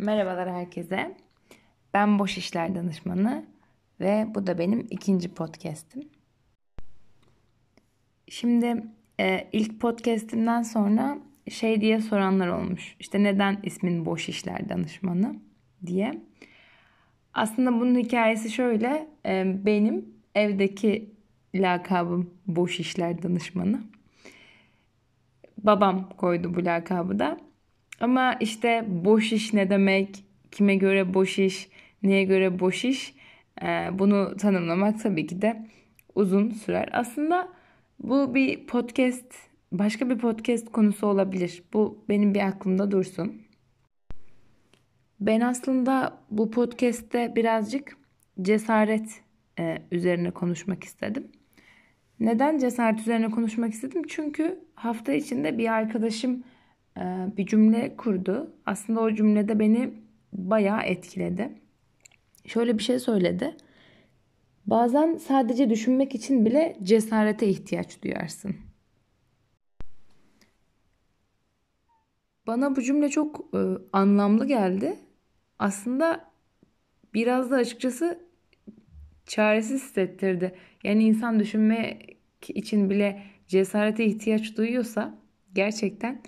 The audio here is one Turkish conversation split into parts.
Merhabalar herkese. Ben Boş İşler Danışmanı ve bu da benim ikinci podcast'im. Şimdi e, ilk podcast'imden sonra şey diye soranlar olmuş. İşte neden ismin Boş İşler Danışmanı diye. Aslında bunun hikayesi şöyle. E, benim evdeki lakabım Boş İşler Danışmanı. Babam koydu bu lakabı da. Ama işte boş iş ne demek, kime göre boş iş, neye göre boş iş e, bunu tanımlamak tabii ki de uzun sürer. Aslında bu bir podcast, başka bir podcast konusu olabilir. Bu benim bir aklımda dursun. Ben aslında bu podcast'te birazcık cesaret e, üzerine konuşmak istedim. Neden cesaret üzerine konuşmak istedim? Çünkü hafta içinde bir arkadaşım bir cümle kurdu. Aslında o cümlede beni bayağı etkiledi. Şöyle bir şey söyledi. Bazen sadece düşünmek için bile cesarete ihtiyaç duyarsın. Bana bu cümle çok e, anlamlı geldi. Aslında biraz da açıkçası çaresiz hissettirdi. Yani insan düşünmek için bile cesarete ihtiyaç duyuyorsa gerçekten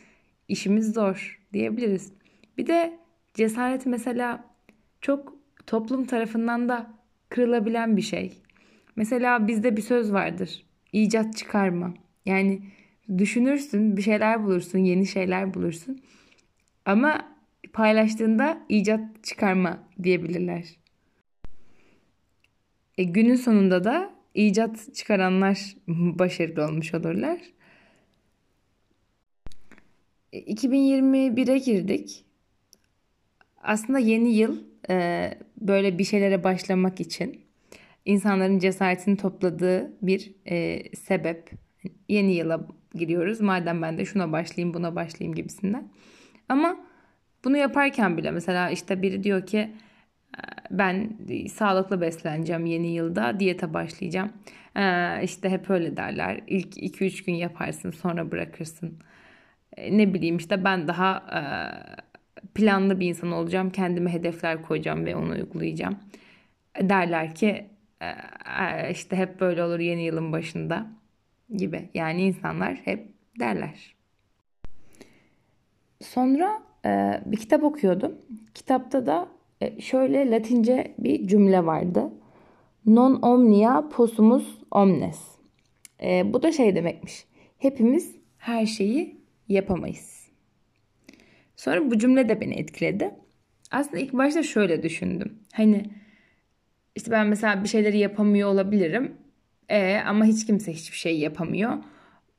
işimiz zor diyebiliriz. Bir de cesaret mesela çok toplum tarafından da kırılabilen bir şey. Mesela bizde bir söz vardır. İcat çıkarma. Yani düşünürsün, bir şeyler bulursun, yeni şeyler bulursun. Ama paylaştığında icat çıkarma diyebilirler. E, günün sonunda da icat çıkaranlar başarılı olmuş olurlar. 2021'e girdik. Aslında yeni yıl e, böyle bir şeylere başlamak için insanların cesaretini topladığı bir e, sebep. Yeni yıla giriyoruz. Madem ben de şuna başlayayım, buna başlayayım gibisinden. Ama bunu yaparken bile mesela işte biri diyor ki e, ben sağlıklı besleneceğim yeni yılda diyete başlayacağım. Ee, işte hep öyle derler. İlk 2-3 gün yaparsın sonra bırakırsın. E, ne bileyim işte ben daha e, planlı bir insan olacağım. Kendime hedefler koyacağım ve onu uygulayacağım. Derler ki e, işte hep böyle olur yeni yılın başında gibi. Yani insanlar hep derler. Sonra bir kitap okuyordum. Kitapta da şöyle Latince bir cümle vardı. Non omnia possumus omnes. Bu da şey demekmiş. Hepimiz her şeyi yapamayız. Sonra bu cümle de beni etkiledi. Aslında ilk başta şöyle düşündüm. Hani işte ben mesela bir şeyleri yapamıyor olabilirim. E, ama hiç kimse hiçbir şey yapamıyor.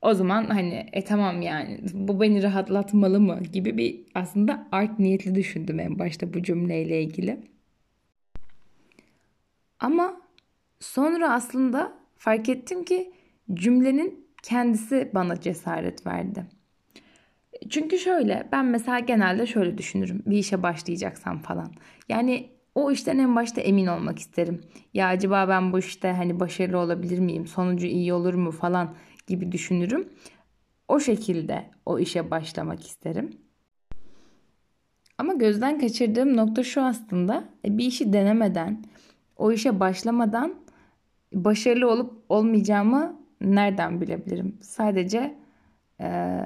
O zaman hani e tamam yani bu beni rahatlatmalı mı gibi bir aslında art niyetli düşündüm en başta bu cümleyle ilgili. Ama sonra aslında fark ettim ki cümlenin kendisi bana cesaret verdi. Çünkü şöyle ben mesela genelde şöyle düşünürüm bir işe başlayacaksam falan. Yani o işten en başta emin olmak isterim. Ya acaba ben bu işte hani başarılı olabilir miyim? Sonucu iyi olur mu falan gibi düşünürüm. O şekilde o işe başlamak isterim. Ama gözden kaçırdığım nokta şu aslında. E, bir işi denemeden, o işe başlamadan başarılı olup olmayacağımı nereden bilebilirim? Sadece e,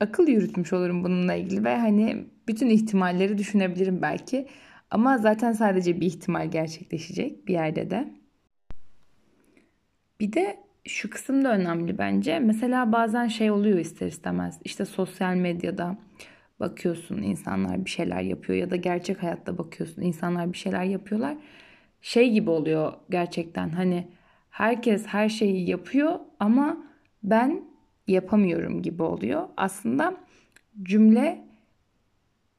akıl yürütmüş olurum bununla ilgili ve hani bütün ihtimalleri düşünebilirim belki. Ama zaten sadece bir ihtimal gerçekleşecek bir yerde de. Bir de şu kısım da önemli bence. Mesela bazen şey oluyor ister istemez. İşte sosyal medyada bakıyorsun insanlar bir şeyler yapıyor ya da gerçek hayatta bakıyorsun insanlar bir şeyler yapıyorlar. Şey gibi oluyor gerçekten hani herkes her şeyi yapıyor ama ben yapamıyorum gibi oluyor. Aslında cümle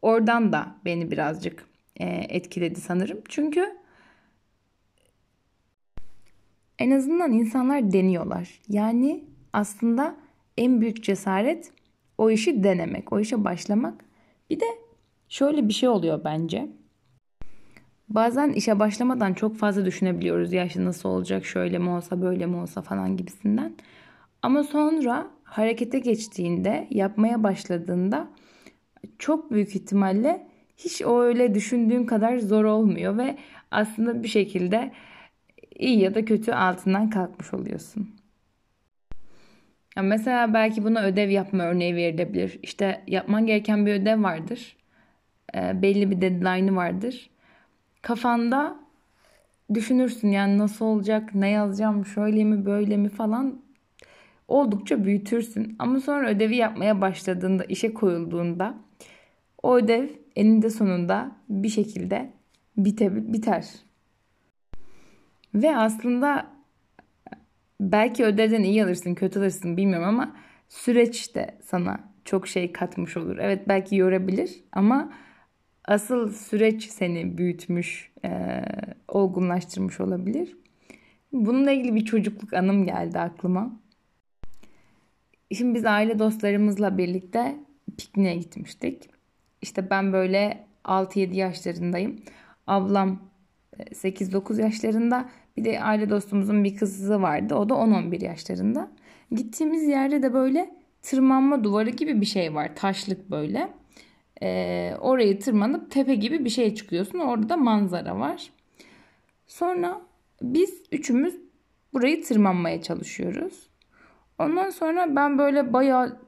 oradan da beni birazcık e, etkiledi sanırım. Çünkü en azından insanlar deniyorlar. Yani aslında en büyük cesaret o işi denemek, o işe başlamak. Bir de şöyle bir şey oluyor bence. Bazen işe başlamadan çok fazla düşünebiliyoruz. Ya nasıl olacak, şöyle mi olsa, böyle mi olsa falan gibisinden. Ama sonra harekete geçtiğinde, yapmaya başladığında çok büyük ihtimalle hiç o öyle düşündüğün kadar zor olmuyor ve aslında bir şekilde iyi ya da kötü altından kalkmış oluyorsun. Ya mesela belki buna ödev yapma örneği verilebilir. İşte yapman gereken bir ödev vardır. E, belli bir deadline'ı vardır. Kafanda düşünürsün yani nasıl olacak, ne yazacağım, şöyle mi, böyle mi falan oldukça büyütürsün. Ama sonra ödevi yapmaya başladığında, işe koyulduğunda o ödev eninde sonunda bir şekilde bite, biter. Ve aslında belki ödevden iyi alırsın, kötü alırsın bilmiyorum ama süreç de sana çok şey katmış olur. Evet belki yorabilir ama asıl süreç seni büyütmüş, e, olgunlaştırmış olabilir. Bununla ilgili bir çocukluk anım geldi aklıma. Şimdi biz aile dostlarımızla birlikte pikniğe gitmiştik. İşte ben böyle 6-7 yaşlarındayım. Ablam 8-9 yaşlarında. Bir de aile dostumuzun bir kızı vardı. O da 10-11 yaşlarında. Gittiğimiz yerde de böyle tırmanma duvarı gibi bir şey var. Taşlık böyle. Ee, orayı tırmanıp tepe gibi bir şey çıkıyorsun. Orada da manzara var. Sonra biz üçümüz burayı tırmanmaya çalışıyoruz. Ondan sonra ben böyle bayağı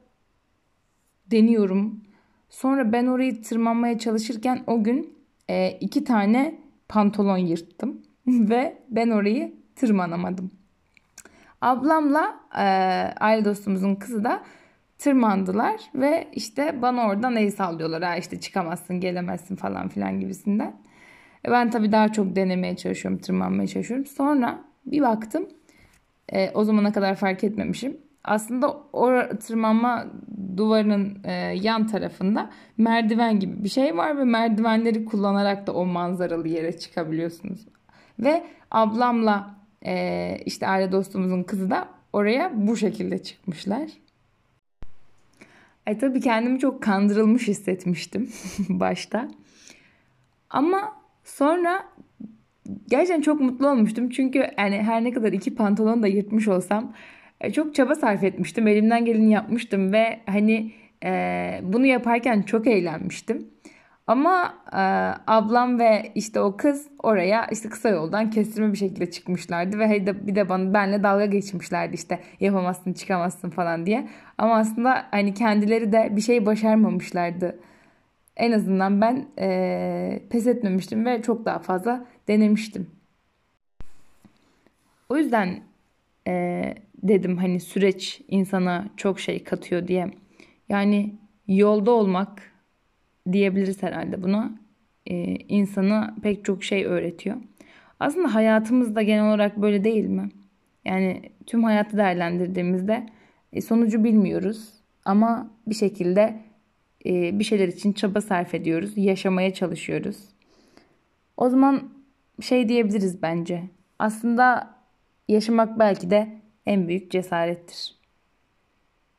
deniyorum. Sonra ben orayı tırmanmaya çalışırken o gün e, iki tane pantolon yırttım ve ben orayı tırmanamadım. Ablamla e, aile dostumuzun kızı da tırmandılar ve işte bana oradan el sallıyorlar. Ha işte çıkamazsın, gelemezsin falan filan gibisinden. E ben tabii daha çok denemeye çalışıyorum, tırmanmaya çalışıyorum. Sonra bir baktım, e, o zamana kadar fark etmemişim. Aslında o tırmanma duvarının e, yan tarafında merdiven gibi bir şey var ve merdivenleri kullanarak da o manzaralı yere çıkabiliyorsunuz. Ve ablamla e, işte aile dostumuzun kızı da oraya bu şekilde çıkmışlar. Ay tabii kendimi çok kandırılmış hissetmiştim başta. Ama sonra gerçekten çok mutlu olmuştum. Çünkü yani her ne kadar iki pantolon da yırtmış olsam e, çok çaba sarf etmiştim. Elimden geleni yapmıştım ve hani e, bunu yaparken çok eğlenmiştim. Ama e, ablam ve işte o kız oraya işte kısa yoldan kestirme bir şekilde çıkmışlardı ve bir de bana benle dalga geçmişlerdi işte yapamazsın çıkamazsın falan diye. Ama aslında hani kendileri de bir şey başarmamışlardı. En azından ben e, pes etmemiştim ve çok daha fazla denemiştim. O yüzden e, dedim hani süreç insana çok şey katıyor diye. Yani yolda olmak diyebiliriz herhalde buna. Ee, insana pek çok şey öğretiyor. Aslında hayatımız da genel olarak böyle değil mi? Yani tüm hayatı değerlendirdiğimizde e, sonucu bilmiyoruz ama bir şekilde e, bir şeyler için çaba sarf ediyoruz, yaşamaya çalışıyoruz. O zaman şey diyebiliriz bence. Aslında yaşamak belki de en büyük cesarettir.